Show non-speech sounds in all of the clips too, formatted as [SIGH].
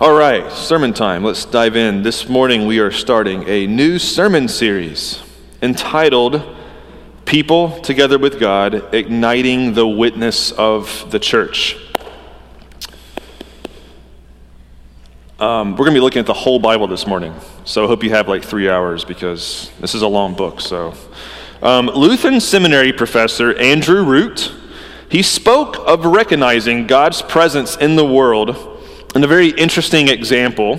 All right, sermon time. Let's dive in. This morning we are starting a new sermon series entitled People Together with God Igniting the Witness of the Church. Um, we're going to be looking at the whole Bible this morning, so I hope you have like three hours because this is a long book. So, um, Lutheran seminary professor Andrew Root he spoke of recognizing God's presence in the world and a very interesting example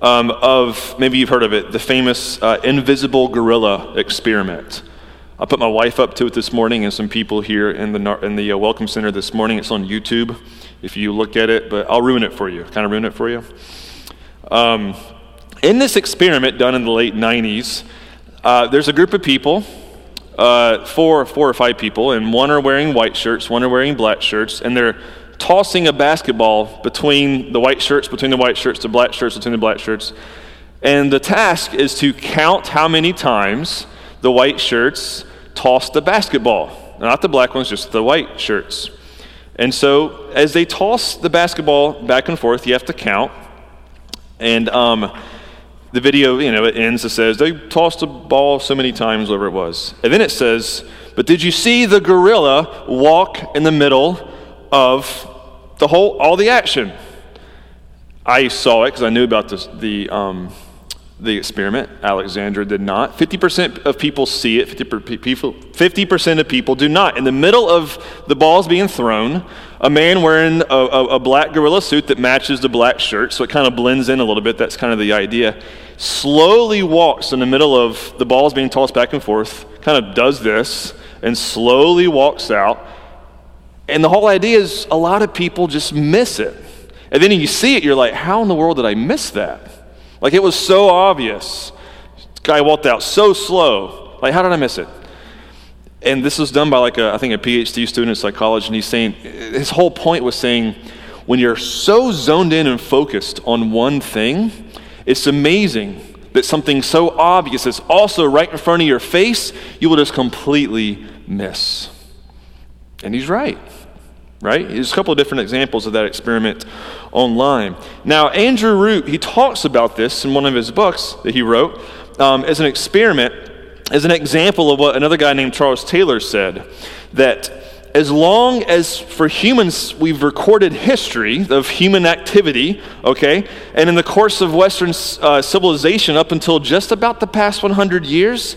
um, of maybe you've heard of it the famous uh, invisible gorilla experiment. I put my wife up to it this morning and some people here in the, in the uh, Welcome Center this morning. It's on YouTube if you look at it, but I'll ruin it for you. Kind of ruin it for you. Um, in this experiment done in the late 90s, uh, there's a group of people, uh, four, four or five people, and one are wearing white shirts, one are wearing black shirts, and they're tossing a basketball between the white shirts, between the white shirts, the black shirts, between the black shirts. And the task is to count how many times the white shirts toss the basketball. Not the black ones, just the white shirts. And so as they toss the basketball back and forth, you have to count. And um, the video, you know, it ends, it says, they tossed the ball so many times, whatever it was. And then it says, but did you see the gorilla walk in the middle of the whole, all the action. I saw it because I knew about this, the, um, the experiment. Alexandra did not. 50% of people see it, 50% of people do not. In the middle of the balls being thrown, a man wearing a, a, a black gorilla suit that matches the black shirt, so it kind of blends in a little bit. That's kind of the idea. Slowly walks in the middle of the balls being tossed back and forth, kind of does this, and slowly walks out and the whole idea is a lot of people just miss it. And then you see it, you're like, how in the world did I miss that? Like it was so obvious. This guy walked out so slow. Like, how did I miss it? And this was done by like a, I think a PhD student in psychology, and he's saying his whole point was saying when you're so zoned in and focused on one thing, it's amazing that something so obvious is also right in front of your face, you will just completely miss. And he's right right? There's a couple of different examples of that experiment online. Now, Andrew Root, he talks about this in one of his books that he wrote um, as an experiment, as an example of what another guy named Charles Taylor said that as long as for humans we've recorded history of human activity, okay, and in the course of Western uh, civilization up until just about the past 100 years,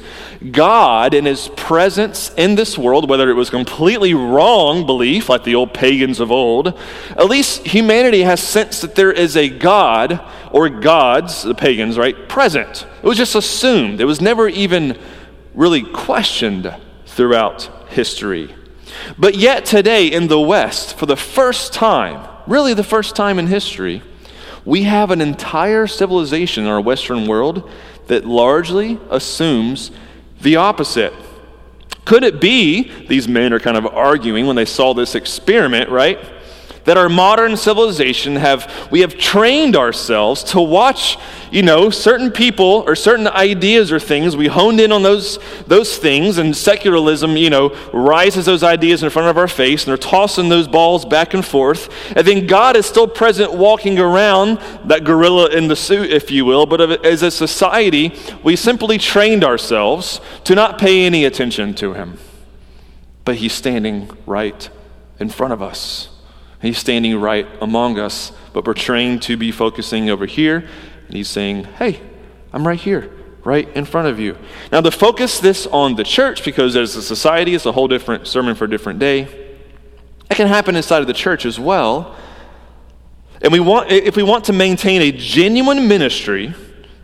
God and His presence in this world, whether it was completely wrong belief like the old pagans of old, at least humanity has sensed that there is a God or gods, the pagans, right, present. It was just assumed, it was never even really questioned throughout history. But yet, today in the West, for the first time, really the first time in history, we have an entire civilization in our Western world that largely assumes the opposite. Could it be, these men are kind of arguing when they saw this experiment, right? That our modern civilization have we have trained ourselves to watch you know certain people or certain ideas or things. We honed in on those those things and secularism you know rises those ideas in front of our face and they're tossing those balls back and forth. And then god is still present walking around that gorilla in the suit if you will. But as a society we simply trained ourselves to not pay any attention to him. But he's standing right in front of us He's standing right among us, but we're trained to be focusing over here. And he's saying, Hey, I'm right here, right in front of you. Now, to focus this on the church, because as a society, it's a whole different sermon for a different day. It can happen inside of the church as well. And we want, if we want to maintain a genuine ministry,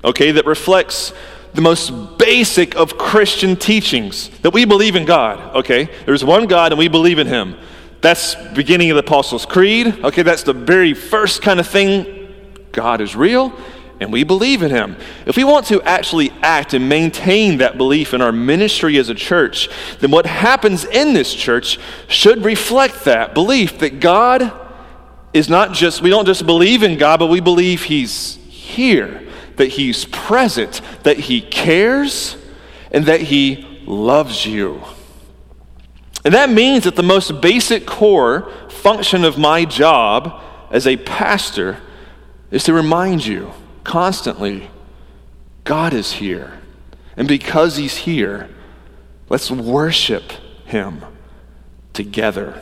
okay, that reflects the most basic of Christian teachings that we believe in God, okay? There's one God and we believe in Him. That's beginning of the Apostles' Creed. Okay, that's the very first kind of thing. God is real and we believe in him. If we want to actually act and maintain that belief in our ministry as a church, then what happens in this church should reflect that belief that God is not just, we don't just believe in God, but we believe he's here, that he's present, that he cares, and that he loves you. And that means that the most basic core function of my job as a pastor is to remind you constantly God is here. And because He's here, let's worship Him together.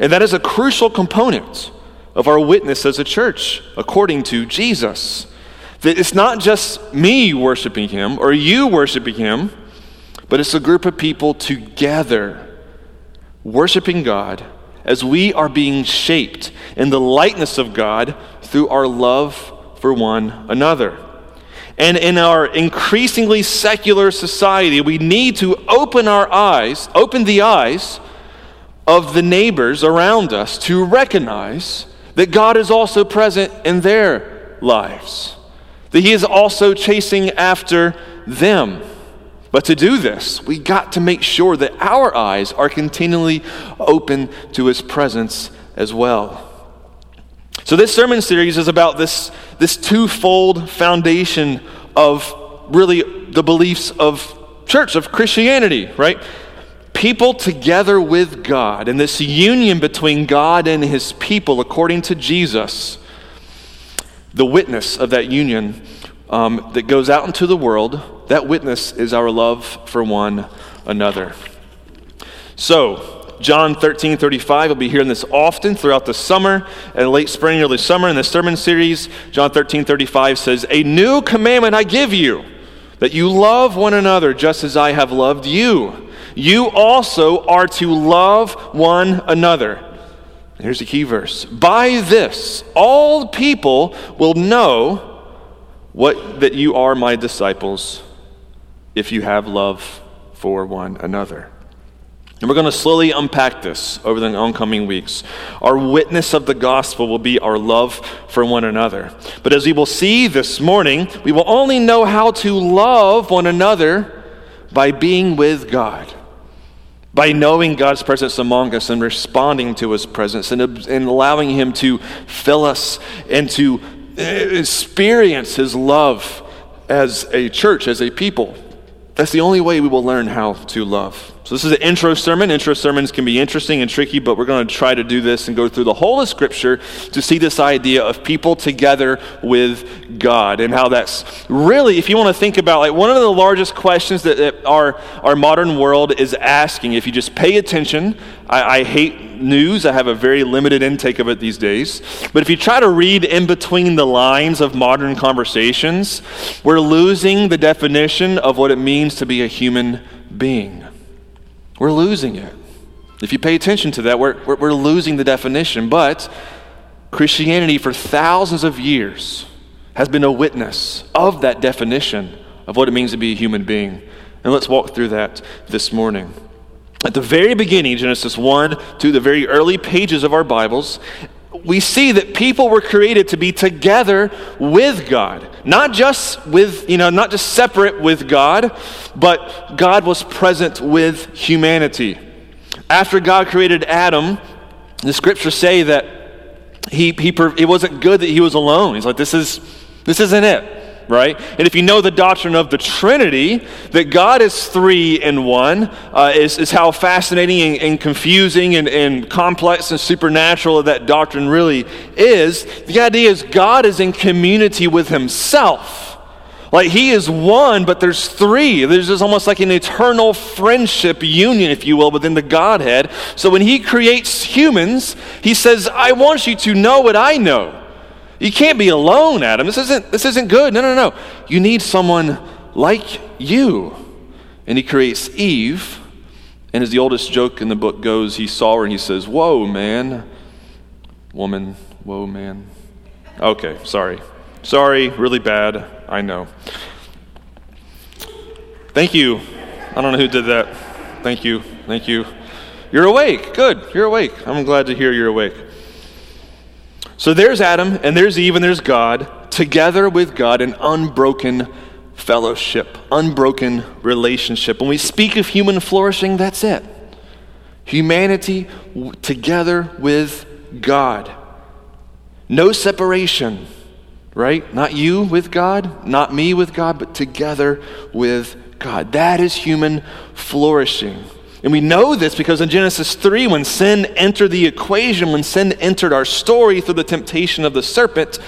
And that is a crucial component of our witness as a church, according to Jesus. That it's not just me worshiping Him or you worshiping Him, but it's a group of people together worshiping God as we are being shaped in the likeness of God through our love for one another. And in our increasingly secular society, we need to open our eyes, open the eyes of the neighbors around us to recognize that God is also present in their lives, that He is also chasing after them. But to do this, we got to make sure that our eyes are continually open to His presence as well. So, this sermon series is about this, this twofold foundation of really the beliefs of church, of Christianity, right? People together with God, and this union between God and his people, according to Jesus, the witness of that union um, that goes out into the world, that witness is our love for one another. So, John 13, 35. You'll be hearing this often throughout the summer and late spring, early summer in the sermon series. John 13, 35 says, A new commandment I give you, that you love one another just as I have loved you. You also are to love one another. Here's the key verse. By this, all people will know what, that you are my disciples if you have love for one another. And we're going to slowly unpack this over the oncoming weeks. Our witness of the gospel will be our love for one another. But as we will see this morning, we will only know how to love one another by being with God, by knowing God's presence among us and responding to his presence and, and allowing him to fill us and to experience his love as a church, as a people. That's the only way we will learn how to love. So, this is an intro sermon. Intro sermons can be interesting and tricky, but we're going to try to do this and go through the whole of Scripture to see this idea of people together with God and how that's really, if you want to think about, like one of the largest questions that, that our, our modern world is asking, if you just pay attention, I, I hate news. I have a very limited intake of it these days. But if you try to read in between the lines of modern conversations, we're losing the definition of what it means to be a human being. We're losing it. If you pay attention to that, we're, we're, we're losing the definition. But Christianity, for thousands of years, has been a witness of that definition of what it means to be a human being. And let's walk through that this morning. At the very beginning, Genesis 1 to the very early pages of our Bibles, we see that people were created to be together with God. Not just with, you know, not just separate with God, but God was present with humanity. After God created Adam, the scriptures say that he, he, it wasn't good that he was alone. He's like, this, is, this isn't it right? And if you know the doctrine of the Trinity, that God is three in one, uh, is, is how fascinating and, and confusing and, and complex and supernatural that doctrine really is. The idea is God is in community with Himself. Like he is one, but there's three. There's just almost like an eternal friendship union, if you will, within the Godhead. So when he creates humans, he says, I want you to know what I know. You can't be alone, Adam. This isn't, this isn't good. No, no, no. You need someone like you. And he creates Eve. And as the oldest joke in the book goes, he saw her and he says, Whoa, man. Woman, whoa, man. Okay, sorry. Sorry, really bad. I know. Thank you. I don't know who did that. Thank you. Thank you. You're awake. Good. You're awake. I'm glad to hear you're awake. So there's Adam, and there's Eve, and there's God, together with God an unbroken fellowship, unbroken relationship. When we speak of human flourishing, that's it. Humanity together with God. No separation, right? Not you with God, not me with God, but together with God. That is human flourishing. And we know this because in Genesis 3, when sin entered the equation, when sin entered our story through the temptation of the serpent,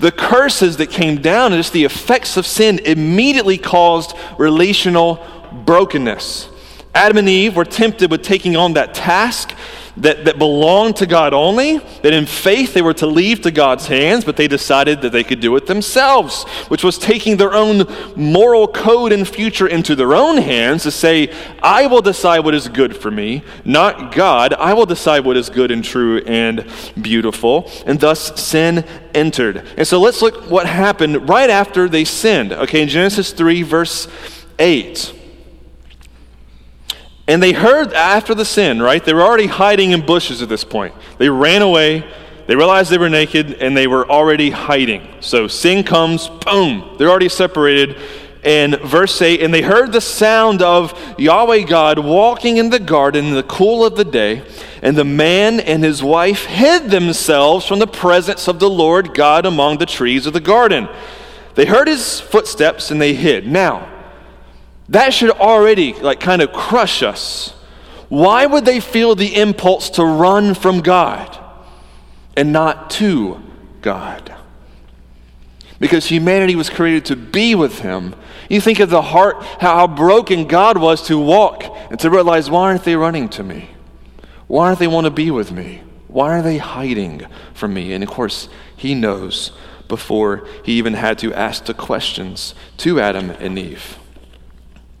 the curses that came down and just the effects of sin immediately caused relational brokenness. Adam and Eve were tempted with taking on that task that, that belonged to God only, that in faith they were to leave to God's hands, but they decided that they could do it themselves, which was taking their own moral code and future into their own hands to say, I will decide what is good for me, not God. I will decide what is good and true and beautiful. And thus sin entered. And so let's look what happened right after they sinned. Okay, in Genesis 3, verse 8. And they heard after the sin, right? They were already hiding in bushes at this point. They ran away. They realized they were naked and they were already hiding. So sin comes, boom, they're already separated. And verse 8, and they heard the sound of Yahweh God walking in the garden in the cool of the day, and the man and his wife hid themselves from the presence of the Lord God among the trees of the garden. They heard his footsteps and they hid. Now, that should already like kind of crush us. Why would they feel the impulse to run from God and not to God? Because humanity was created to be with Him. You think of the heart, how broken God was to walk and to realize, why aren't they running to me? Why aren't they want to be with me? Why are they hiding from me? And of course, He knows before He even had to ask the questions to Adam and Eve.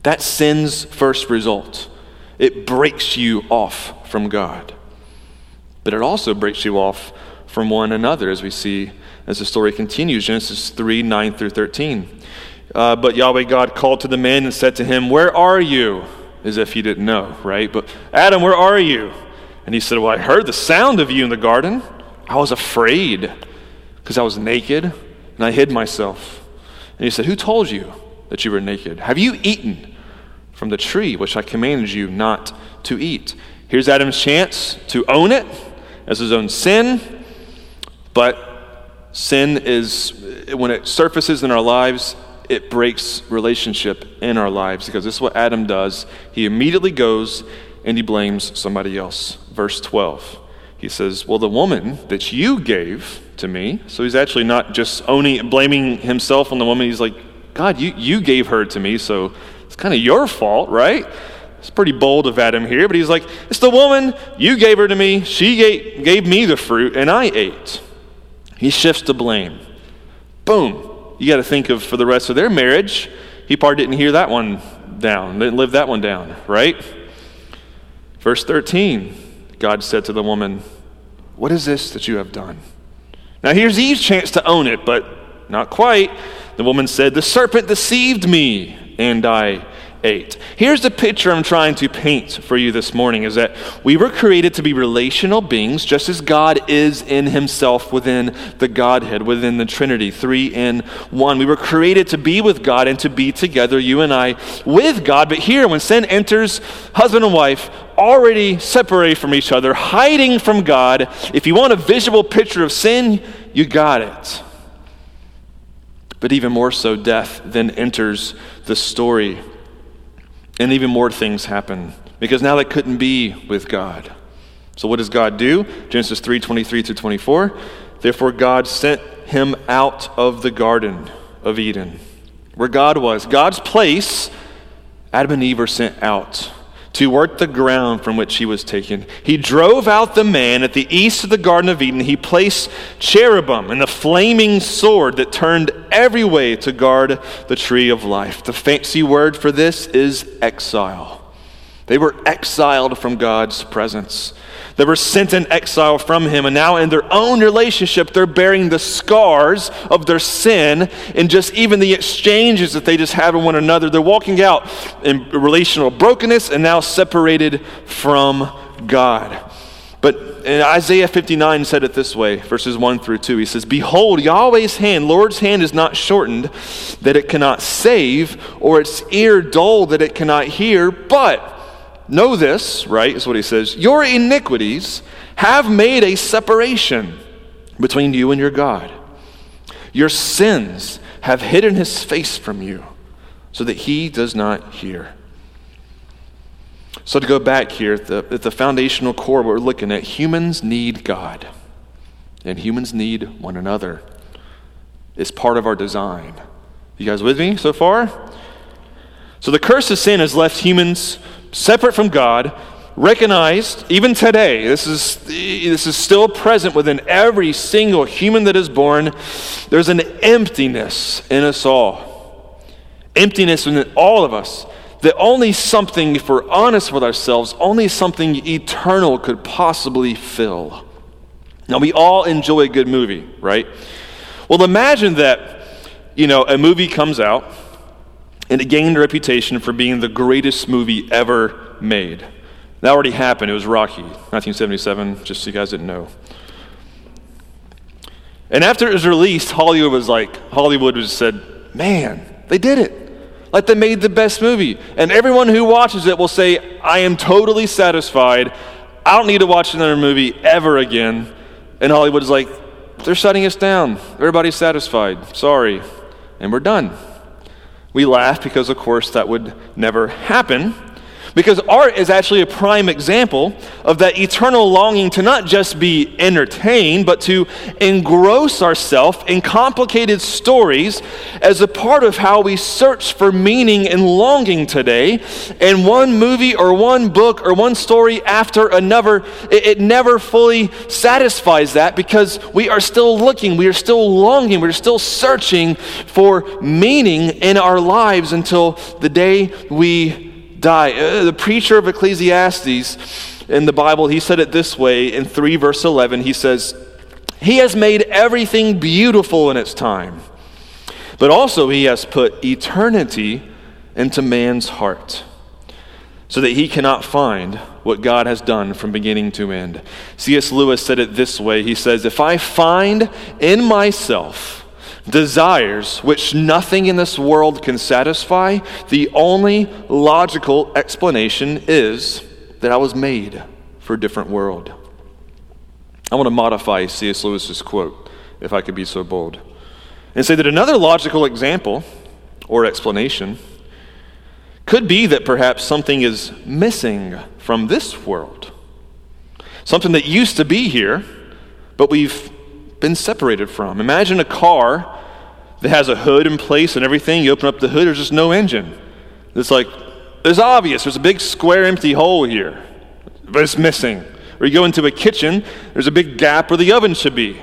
That's sin's first result. It breaks you off from God. But it also breaks you off from one another, as we see as the story continues Genesis 3 9 through 13. Uh, but Yahweh God called to the man and said to him, Where are you? As if he didn't know, right? But Adam, where are you? And he said, Well, I heard the sound of you in the garden. I was afraid because I was naked and I hid myself. And he said, Who told you that you were naked? Have you eaten? From the tree which I commanded you not to eat. Here's Adam's chance to own it as his own sin, but sin is, when it surfaces in our lives, it breaks relationship in our lives because this is what Adam does. He immediately goes and he blames somebody else. Verse 12. He says, Well, the woman that you gave to me, so he's actually not just owning, blaming himself on the woman. He's like, God, you, you gave her to me, so it's kind of your fault, right? It's pretty bold of Adam here, but he's like, It's the woman, you gave her to me, she gave, gave me the fruit, and I ate. He shifts the blame. Boom. You got to think of for the rest of their marriage, he probably didn't hear that one down, didn't live that one down, right? Verse 13 God said to the woman, What is this that you have done? Now here's Eve's chance to own it, but not quite. The woman said, The serpent deceived me and I ate. Here's the picture I'm trying to paint for you this morning is that we were created to be relational beings just as God is in himself within the Godhead, within the Trinity, three in one. We were created to be with God and to be together, you and I, with God. But here, when sin enters, husband and wife, already separated from each other, hiding from God, if you want a visual picture of sin, you got it. But even more so, death then enters the story. And even more things happen because now they couldn't be with God. So what does God do? Genesis 3 23 through 24. Therefore, God sent him out of the Garden of Eden, where God was. God's place, Adam and Eve are sent out to work the ground from which he was taken. He drove out the man at the east of the Garden of Eden. He placed cherubim and the flaming sword that turned every way to guard the tree of life. The fancy word for this is exile. They were exiled from God's presence. They were sent in exile from him, and now in their own relationship, they're bearing the scars of their sin and just even the exchanges that they just have with one another. They're walking out in relational brokenness and now separated from God. But in Isaiah 59 said it this way, verses 1 through 2. He says, Behold, Yahweh's hand, Lord's hand is not shortened that it cannot save, or its ear dull that it cannot hear, but Know this, right, is what he says. Your iniquities have made a separation between you and your God. Your sins have hidden his face from you so that he does not hear. So, to go back here at the, at the foundational core, what we're looking at humans need God, and humans need one another. It's part of our design. You guys with me so far? So, the curse of sin has left humans separate from God, recognized even today. This is, this is still present within every single human that is born. There's an emptiness in us all, emptiness within all of us that only something, if we're honest with ourselves, only something eternal could possibly fill. Now, we all enjoy a good movie, right? Well, imagine that, you know, a movie comes out and it gained a reputation for being the greatest movie ever made. That already happened. It was Rocky, 1977, just so you guys didn't know. And after it was released, Hollywood was like, Hollywood was said, man, they did it. Like they made the best movie. And everyone who watches it will say, I am totally satisfied. I don't need to watch another movie ever again. And Hollywood is like, they're shutting us down. Everybody's satisfied. Sorry. And we're done. We laugh because, of course, that would never happen. Because art is actually a prime example of that eternal longing to not just be entertained, but to engross ourselves in complicated stories as a part of how we search for meaning and longing today. And one movie or one book or one story after another, it, it never fully satisfies that because we are still looking, we are still longing, we're still searching for meaning in our lives until the day we die. Uh, the preacher of Ecclesiastes in the Bible, he said it this way in 3 verse 11. He says, He has made everything beautiful in its time, but also He has put eternity into man's heart so that he cannot find what God has done from beginning to end. C.S. Lewis said it this way He says, If I find in myself desires which nothing in this world can satisfy, the only logical explanation is that I was made for a different world. I want to modify C.S. Lewis's quote, if I could be so bold, and say that another logical example or explanation could be that perhaps something is missing from this world. Something that used to be here, but we've been separated from. Imagine a car that has a hood in place and everything. You open up the hood, there's just no engine. It's like, it's obvious. There's a big square empty hole here, but it's missing. Or you go into a kitchen, there's a big gap where the oven should be.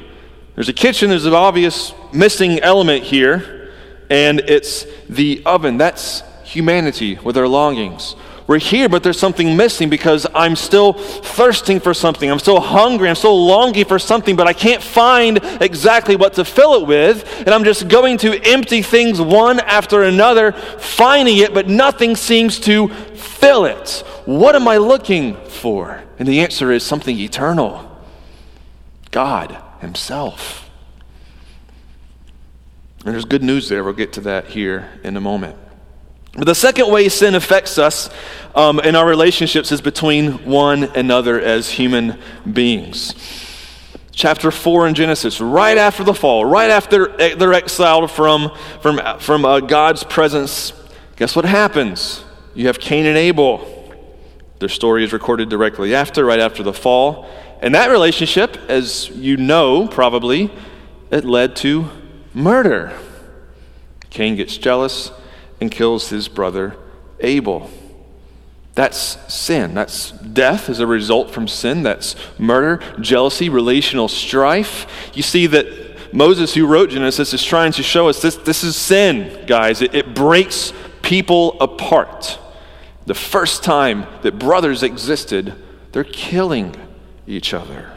There's a kitchen, there's an obvious missing element here, and it's the oven. That's humanity with our longings. We're here, but there's something missing because I'm still thirsting for something. I'm still hungry. I'm still longing for something, but I can't find exactly what to fill it with. And I'm just going to empty things one after another, finding it, but nothing seems to fill it. What am I looking for? And the answer is something eternal God Himself. And there's good news there. We'll get to that here in a moment. But the second way sin affects us um, in our relationships is between one another as human beings. Chapter 4 in Genesis, right after the fall, right after they're exiled from, from, from uh, God's presence, guess what happens? You have Cain and Abel. Their story is recorded directly after, right after the fall. And that relationship, as you know probably, it led to murder. Cain gets jealous and kills his brother Abel. That's sin. That's death as a result from sin. That's murder, jealousy, relational strife. You see that Moses, who wrote Genesis, is trying to show us this, this is sin, guys. It, it breaks people apart. The first time that brothers existed, they're killing each other.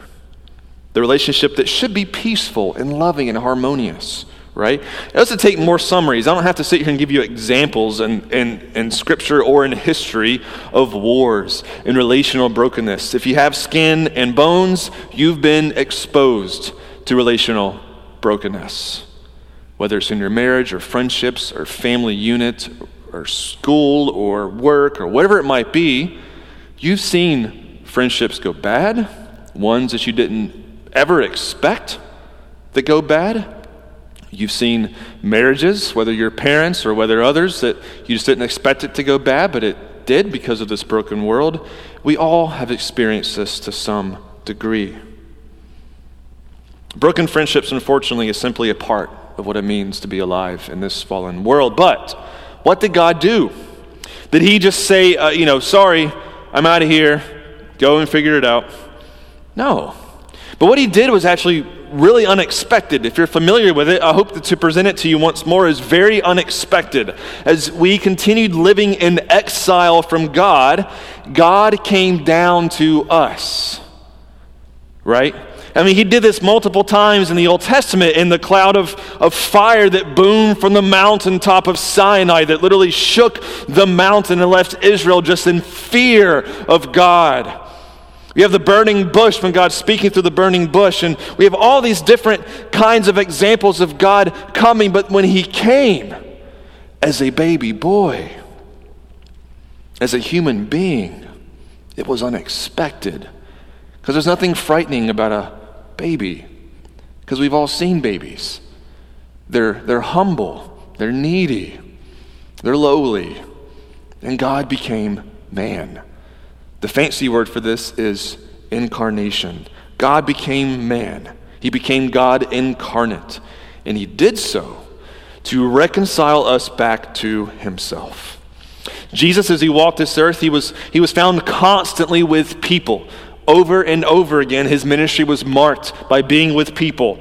The relationship that should be peaceful and loving and harmonious right? It doesn't take more summaries. I don't have to sit here and give you examples in, in, in scripture or in history of wars and relational brokenness. If you have skin and bones, you've been exposed to relational brokenness. Whether it's in your marriage or friendships or family unit or school or work or whatever it might be, you've seen friendships go bad, ones that you didn't ever expect that go bad You've seen marriages, whether your parents or whether others, that you just didn't expect it to go bad, but it did because of this broken world. We all have experienced this to some degree. Broken friendships, unfortunately, is simply a part of what it means to be alive in this fallen world. But what did God do? Did He just say, uh, you know, sorry, I'm out of here, go and figure it out? No. But what He did was actually really unexpected. If you're familiar with it, I hope that to present it to you once more is very unexpected. As we continued living in exile from God, God came down to us. Right? I mean, he did this multiple times in the Old Testament in the cloud of, of fire that boomed from the mountaintop of Sinai, that literally shook the mountain and left Israel just in fear of God. We have the burning bush when God's speaking through the burning bush, and we have all these different kinds of examples of God coming, but when He came as a baby boy, as a human being, it was unexpected. Because there's nothing frightening about a baby because we've all seen babies. They're, they're humble, they're needy, they're lowly. And God became man. The fancy word for this is incarnation. God became man, He became God incarnate. And He did so to reconcile us back to Himself. Jesus, as he walked this earth, he was, he was found constantly with people. Over and over again, his ministry was marked by being with people.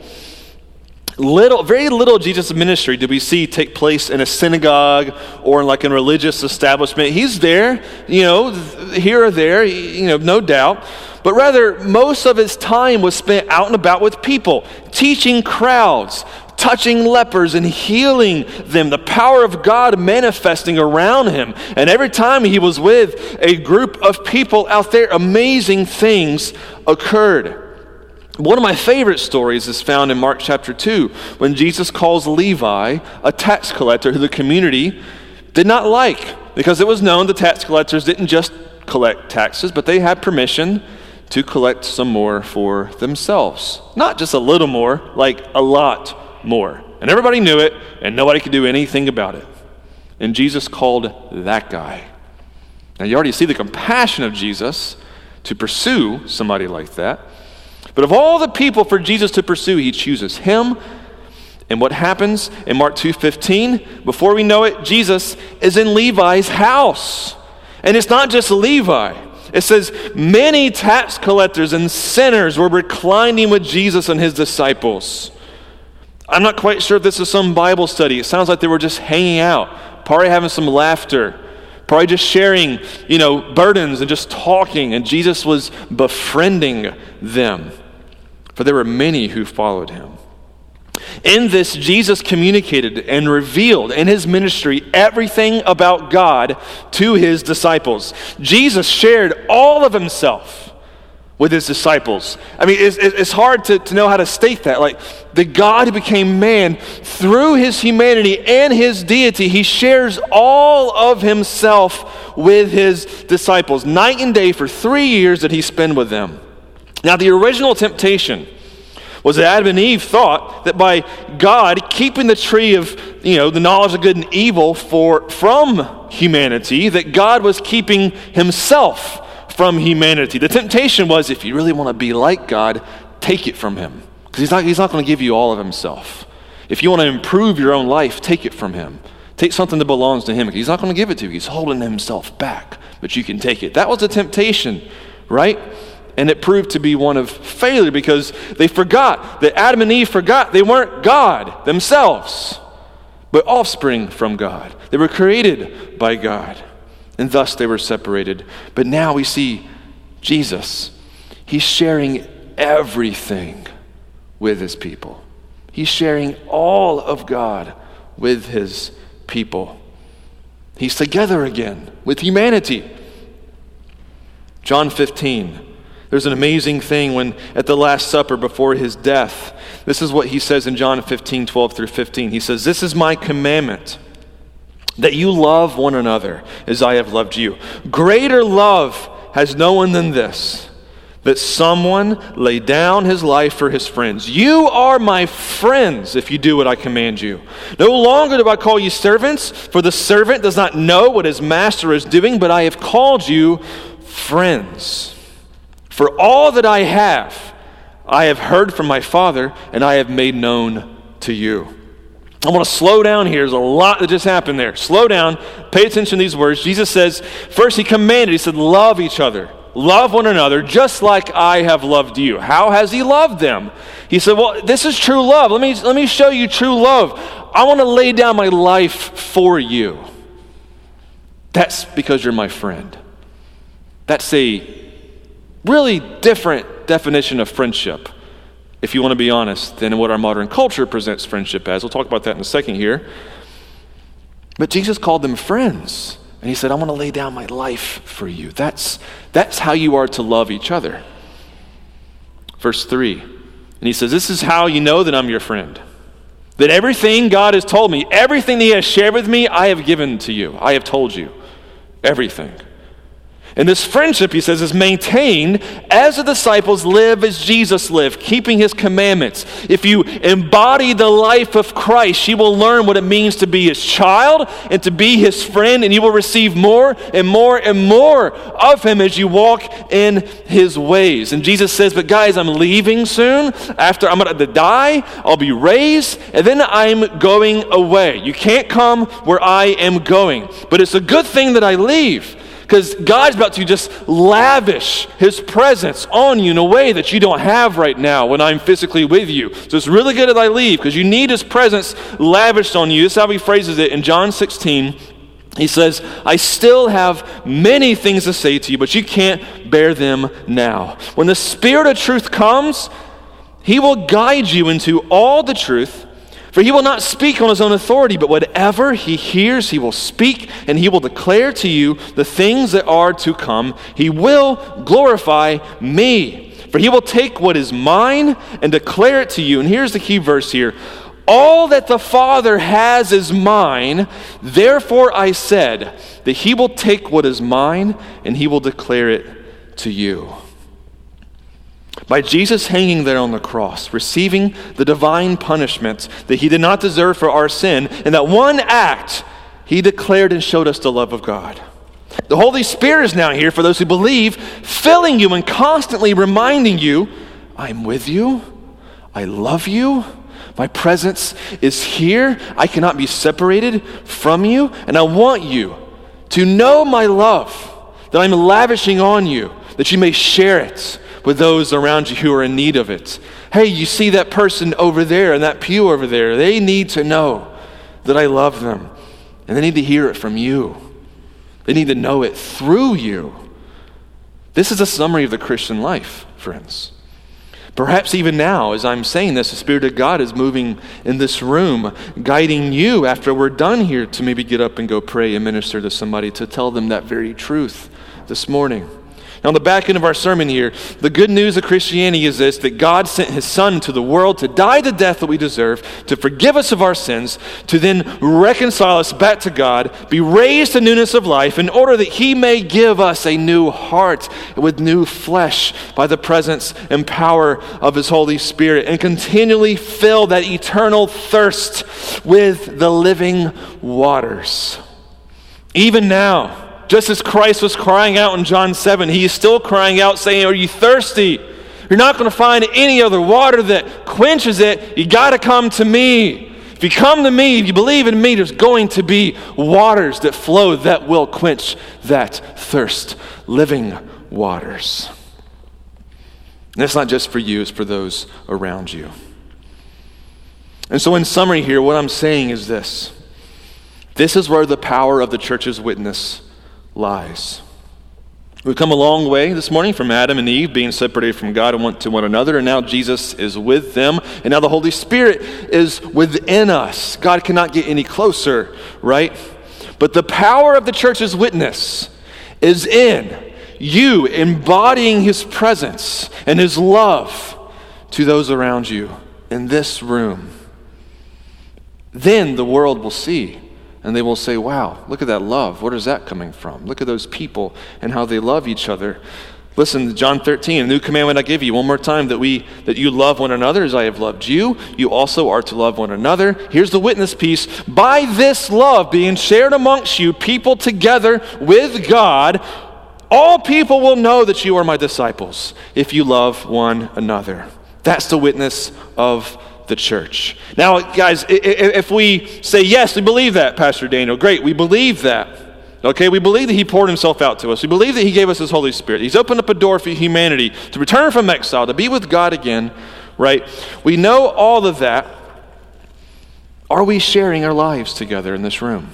Little, very little Jesus' ministry did we see take place in a synagogue or in like a religious establishment. He's there, you know, here or there, you know, no doubt. But rather, most of his time was spent out and about with people, teaching crowds, touching lepers and healing them, the power of God manifesting around him. And every time he was with a group of people out there, amazing things occurred. One of my favorite stories is found in Mark chapter 2 when Jesus calls Levi, a tax collector who the community did not like because it was known the tax collectors didn't just collect taxes, but they had permission to collect some more for themselves. Not just a little more, like a lot more. And everybody knew it, and nobody could do anything about it. And Jesus called that guy. Now, you already see the compassion of Jesus to pursue somebody like that. But of all the people for Jesus to pursue, he chooses him. And what happens in Mark 2:15? Before we know it, Jesus is in Levi's house. And it's not just Levi. It says many tax collectors and sinners were reclining with Jesus and his disciples. I'm not quite sure if this is some Bible study. It sounds like they were just hanging out, probably having some laughter, probably just sharing, you know, burdens and just talking. And Jesus was befriending them, for there were many who followed him. In this, Jesus communicated and revealed in his ministry everything about God to his disciples. Jesus shared all of himself with his disciples. I mean, it's, it's hard to, to know how to state that. Like, the God who became man, through his humanity and his deity, he shares all of himself with his disciples, night and day for three years that he spent with them. Now, the original temptation was that Adam and Eve thought that by God keeping the tree of, you know, the knowledge of good and evil for, from humanity, that God was keeping himself from humanity. The temptation was if you really want to be like God, take it from him. Because he's not, he's not going to give you all of himself. If you want to improve your own life, take it from him. Take something that belongs to him. He's not going to give it to you. He's holding himself back, but you can take it. That was a temptation, right? And it proved to be one of failure because they forgot that Adam and Eve forgot they weren't God themselves, but offspring from God. They were created by God and thus they were separated. But now we see Jesus. He's sharing everything with his people, he's sharing all of God with his people. He's together again with humanity. John 15. There's an amazing thing when at the Last Supper before his death, this is what he says in John 15, 12 through 15. He says, This is my commandment that you love one another as I have loved you. Greater love has no one than this that someone lay down his life for his friends. You are my friends if you do what I command you. No longer do I call you servants, for the servant does not know what his master is doing, but I have called you friends. For all that I have, I have heard from my Father, and I have made known to you. I want to slow down here. There's a lot that just happened there. Slow down. Pay attention to these words. Jesus says, first, he commanded, he said, love each other. Love one another just like I have loved you. How has he loved them? He said, Well, this is true love. Let me, let me show you true love. I want to lay down my life for you. That's because you're my friend. That's a really different definition of friendship, if you want to be honest, than what our modern culture presents friendship as. We'll talk about that in a second here. But Jesus called them friends. And he said, I want to lay down my life for you. That's, that's how you are to love each other. Verse 3. And he says, This is how you know that I'm your friend. That everything God has told me, everything that He has shared with me, I have given to you. I have told you. Everything. And this friendship, he says, is maintained as the disciples live as Jesus lived, keeping his commandments. If you embody the life of Christ, you will learn what it means to be his child and to be his friend, and you will receive more and more and more of him as you walk in his ways. And Jesus says, But guys, I'm leaving soon. After I'm going to die, I'll be raised, and then I'm going away. You can't come where I am going. But it's a good thing that I leave because God's about to just lavish His presence on you in a way that you don't have right now when I'm physically with you. So it's really good that I leave because you need His presence lavished on you. This is how He phrases it in John 16. He says, I still have many things to say to you, but you can't bear them now. When the Spirit of truth comes, He will guide you into all the truth. For he will not speak on his own authority, but whatever he hears, he will speak, and he will declare to you the things that are to come. He will glorify me. For he will take what is mine and declare it to you. And here's the key verse here All that the Father has is mine. Therefore I said that he will take what is mine and he will declare it to you. By Jesus hanging there on the cross, receiving the divine punishment that he did not deserve for our sin, in that one act, he declared and showed us the love of God. The Holy Spirit is now here for those who believe, filling you and constantly reminding you, I'm with you, I love you, my presence is here, I cannot be separated from you, and I want you to know my love that I'm lavishing on you, that you may share it with those around you who are in need of it. Hey, you see that person over there in that pew over there. They need to know that I love them. And they need to hear it from you. They need to know it through you. This is a summary of the Christian life, friends. Perhaps even now, as I'm saying this, the Spirit of God is moving in this room, guiding you after we're done here to maybe get up and go pray and minister to somebody to tell them that very truth this morning. On the back end of our sermon here, the good news of Christianity is this that God sent his Son to the world to die the death that we deserve, to forgive us of our sins, to then reconcile us back to God, be raised to newness of life, in order that he may give us a new heart with new flesh by the presence and power of his Holy Spirit, and continually fill that eternal thirst with the living waters. Even now, just as Christ was crying out in John 7, he is still crying out, saying, Are you thirsty? You're not going to find any other water that quenches it. You got to come to me. If you come to me, if you believe in me, there's going to be waters that flow that will quench that thirst. Living waters. And it's not just for you, it's for those around you. And so, in summary, here, what I'm saying is this this is where the power of the church's witness lies. We've come a long way this morning from Adam and Eve being separated from God and to one another, and now Jesus is with them, and now the Holy Spirit is within us. God cannot get any closer, right? But the power of the church's witness is in you embodying His presence and His love to those around you in this room. Then the world will see and they will say, Wow, look at that love. Where is that coming from? Look at those people and how they love each other. Listen, John 13, a new commandment I give you one more time that we that you love one another as I have loved you. You also are to love one another. Here's the witness piece. By this love being shared amongst you, people together with God, all people will know that you are my disciples if you love one another. That's the witness of the church. Now, guys, if we say, yes, we believe that, Pastor Daniel, great, we believe that. Okay, we believe that He poured Himself out to us. We believe that He gave us His Holy Spirit. He's opened up a door for humanity to return from exile, to be with God again, right? We know all of that. Are we sharing our lives together in this room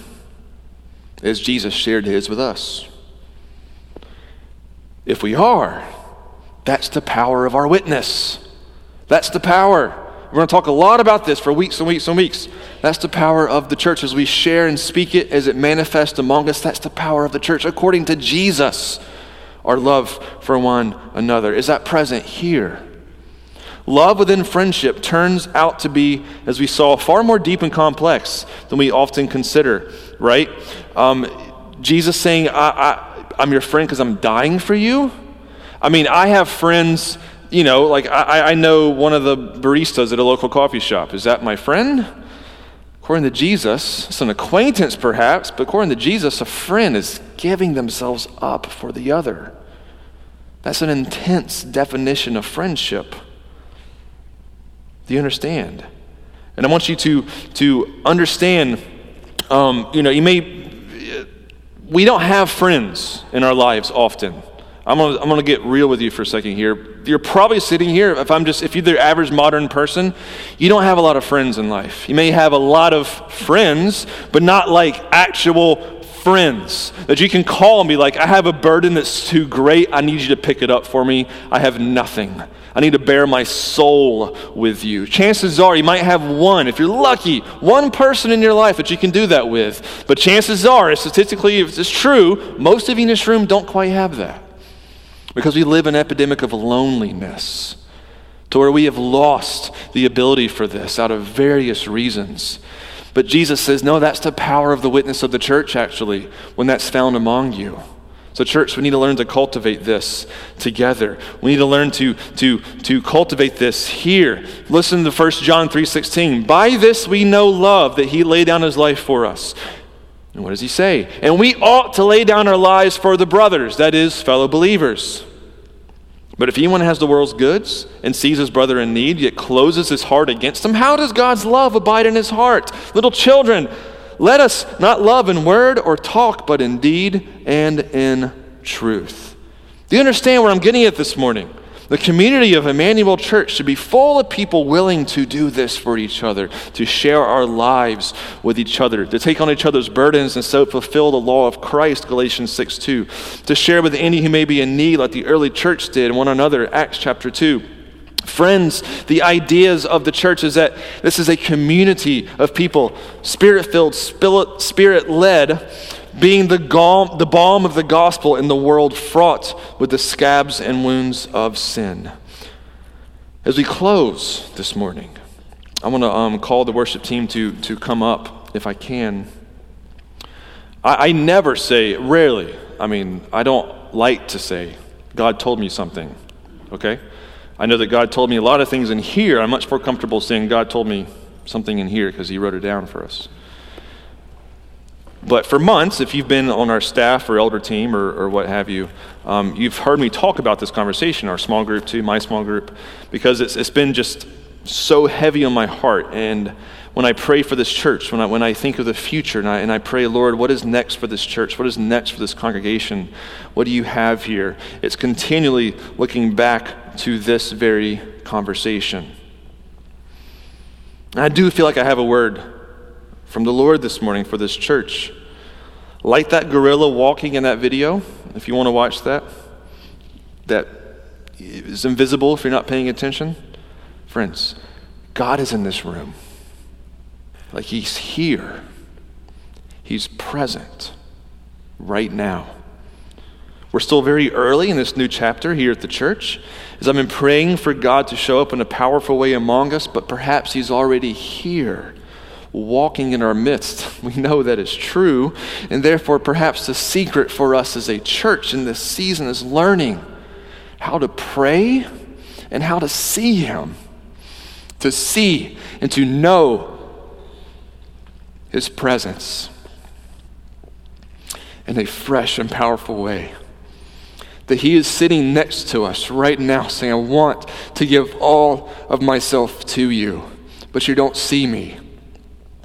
as Jesus shared His with us? If we are, that's the power of our witness. That's the power. We're going to talk a lot about this for weeks and weeks and weeks. That's the power of the church as we share and speak it, as it manifests among us. That's the power of the church according to Jesus. Our love for one another. Is that present here? Love within friendship turns out to be, as we saw, far more deep and complex than we often consider, right? Um, Jesus saying, I, I, I'm your friend because I'm dying for you. I mean, I have friends you know, like I, I know one of the baristas at a local coffee shop. Is that my friend? According to Jesus, it's an acquaintance perhaps, but according to Jesus, a friend is giving themselves up for the other. That's an intense definition of friendship. Do you understand? And I want you to, to understand, um, you know, you may, we don't have friends in our lives often. I'm gonna, I'm gonna get real with you for a second here. You're probably sitting here, if I'm just, if you're the average modern person, you don't have a lot of friends in life. You may have a lot of friends, but not like actual friends that you can call and be like, I have a burden that's too great. I need you to pick it up for me. I have nothing. I need to bare my soul with you. Chances are you might have one, if you're lucky, one person in your life that you can do that with. But chances are, statistically, if it's true, most of you in this room don't quite have that because we live an epidemic of loneliness to where we have lost the ability for this out of various reasons. But Jesus says, no, that's the power of the witness of the church, actually, when that's found among you. So, church, we need to learn to cultivate this together. We need to learn to, to, to cultivate this here. Listen to 1 John 3.16. By this we know love, that he laid down his life for us. And what does he say? And we ought to lay down our lives for the brothers, that is, fellow believers. But if anyone has the world's goods and sees his brother in need, yet closes his heart against him, how does God's love abide in his heart? Little children, let us not love in word or talk, but in deed and in truth. Do you understand where I'm getting at this morning? The community of Emmanuel Church should be full of people willing to do this for each other, to share our lives with each other, to take on each other's burdens and so fulfill the law of Christ, Galatians 6 2, to share with any who may be in need, like the early church did, one another, Acts chapter 2. Friends, the ideas of the church is that this is a community of people, spirit filled, spirit led, being the, the balm of the gospel in the world fraught with the scabs and wounds of sin. As we close this morning, I want to um, call the worship team to, to come up if I can. I, I never say, rarely, I mean, I don't like to say, God told me something, okay? I know that God told me a lot of things in here. I'm much more comfortable saying, God told me something in here because He wrote it down for us. But for months, if you've been on our staff or elder team or, or what have you, um, you've heard me talk about this conversation, our small group too, my small group, because it's, it's been just so heavy on my heart. And when I pray for this church, when I, when I think of the future, and I, and I pray, Lord, what is next for this church? What is next for this congregation? What do you have here? It's continually looking back to this very conversation. I do feel like I have a word from the Lord this morning for this church. Like that gorilla walking in that video, if you want to watch that, that is invisible if you're not paying attention. Friends, God is in this room. Like He's here, He's present right now. We're still very early in this new chapter here at the church. As I've been praying for God to show up in a powerful way among us, but perhaps He's already here walking in our midst. [LAUGHS] We know that is true, and therefore, perhaps the secret for us as a church in this season is learning how to pray and how to see Him, to see and to know His presence in a fresh and powerful way. That He is sitting next to us right now saying, I want to give all of myself to you, but you don't see me.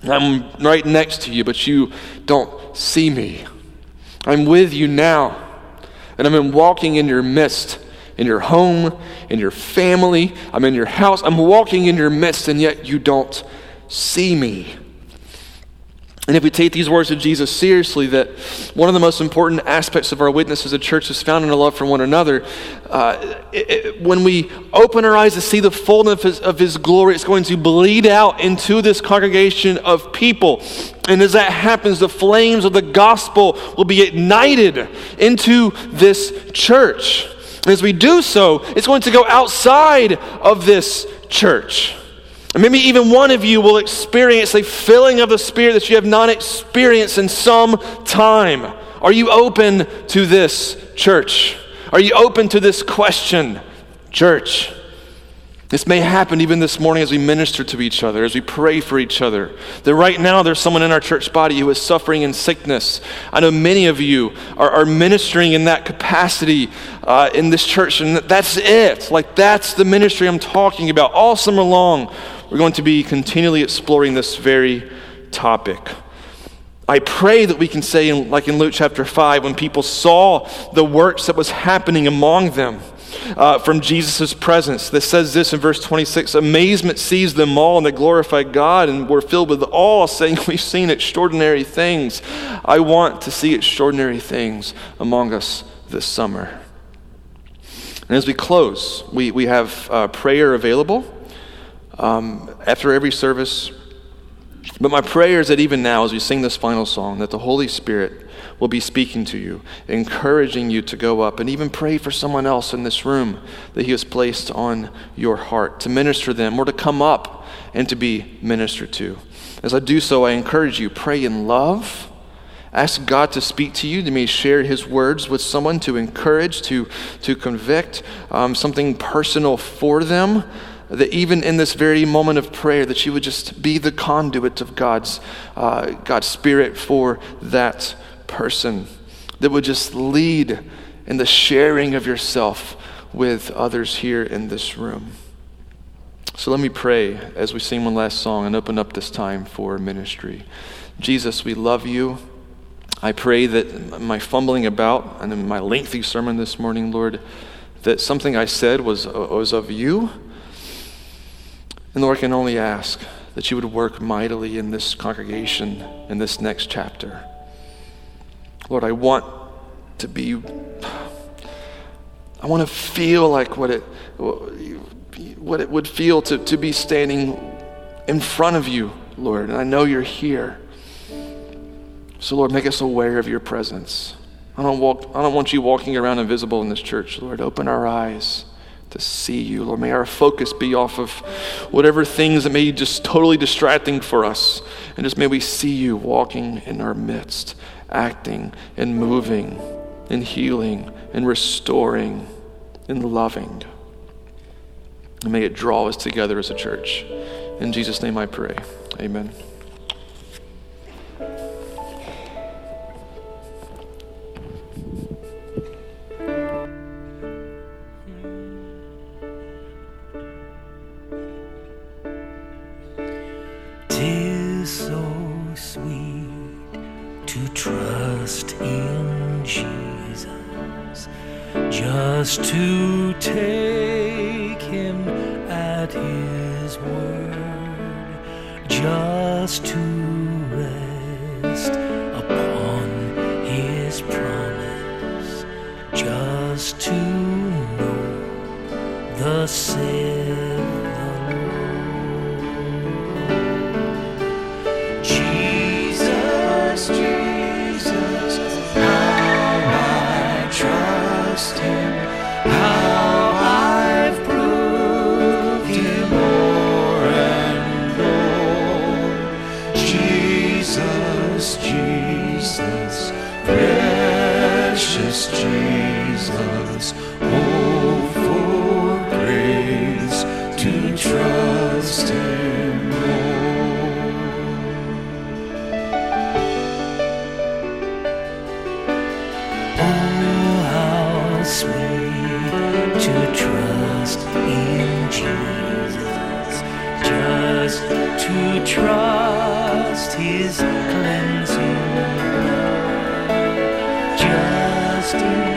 I'm right next to you, but you don't see me. I'm with you now, and I'm walking in your midst, in your home, in your family. I'm in your house. I'm walking in your midst, and yet you don't see me. And if we take these words of Jesus seriously, that one of the most important aspects of our witness as a church is found in our love for one another. Uh, it, it, when we open our eyes to see the fullness of his, of his glory, it's going to bleed out into this congregation of people. And as that happens, the flames of the gospel will be ignited into this church. And as we do so, it's going to go outside of this church. And maybe even one of you will experience a filling of the Spirit that you have not experienced in some time. Are you open to this, church? Are you open to this question, church? This may happen even this morning as we minister to each other, as we pray for each other. That right now there's someone in our church body who is suffering in sickness. I know many of you are, are ministering in that capacity uh, in this church, and that's it. Like, that's the ministry I'm talking about. All summer long, we're going to be continually exploring this very topic. I pray that we can say, in, like in Luke chapter 5, when people saw the works that was happening among them uh, from Jesus' presence, that says this in verse 26 Amazement seized them all, and they glorified God and were filled with awe, saying, We've seen extraordinary things. I want to see extraordinary things among us this summer. And as we close, we, we have uh, prayer available um, after every service. But my prayer is that even now, as we sing this final song, that the Holy Spirit will be speaking to you, encouraging you to go up and even pray for someone else in this room that He has placed on your heart, to minister them or to come up and to be ministered to. As I do so, I encourage you, pray in love. Ask God to speak to you, to may share His words with someone, to encourage, to, to convict, um, something personal for them that even in this very moment of prayer that you would just be the conduit of god's uh, god's spirit for that person that would just lead in the sharing of yourself with others here in this room. So let me pray as we sing one last song and open up this time for ministry. Jesus we love you. I pray that my fumbling about and my lengthy sermon this morning lord that something i said was, was of you and Lord, I can only ask that you would work mightily in this congregation in this next chapter. Lord, I want to be, I want to feel like what it, what it would feel to, to be standing in front of you, Lord. And I know you're here. So, Lord, make us aware of your presence. I don't, walk, I don't want you walking around invisible in this church, Lord. Open our eyes to see you. Lord, may our focus be off of whatever things that may be just totally distracting for us. And just may we see you walking in our midst, acting and moving and healing and restoring and loving. And may it draw us together as a church. In Jesus' name I pray. Amen. to trust his cleansing blood. Just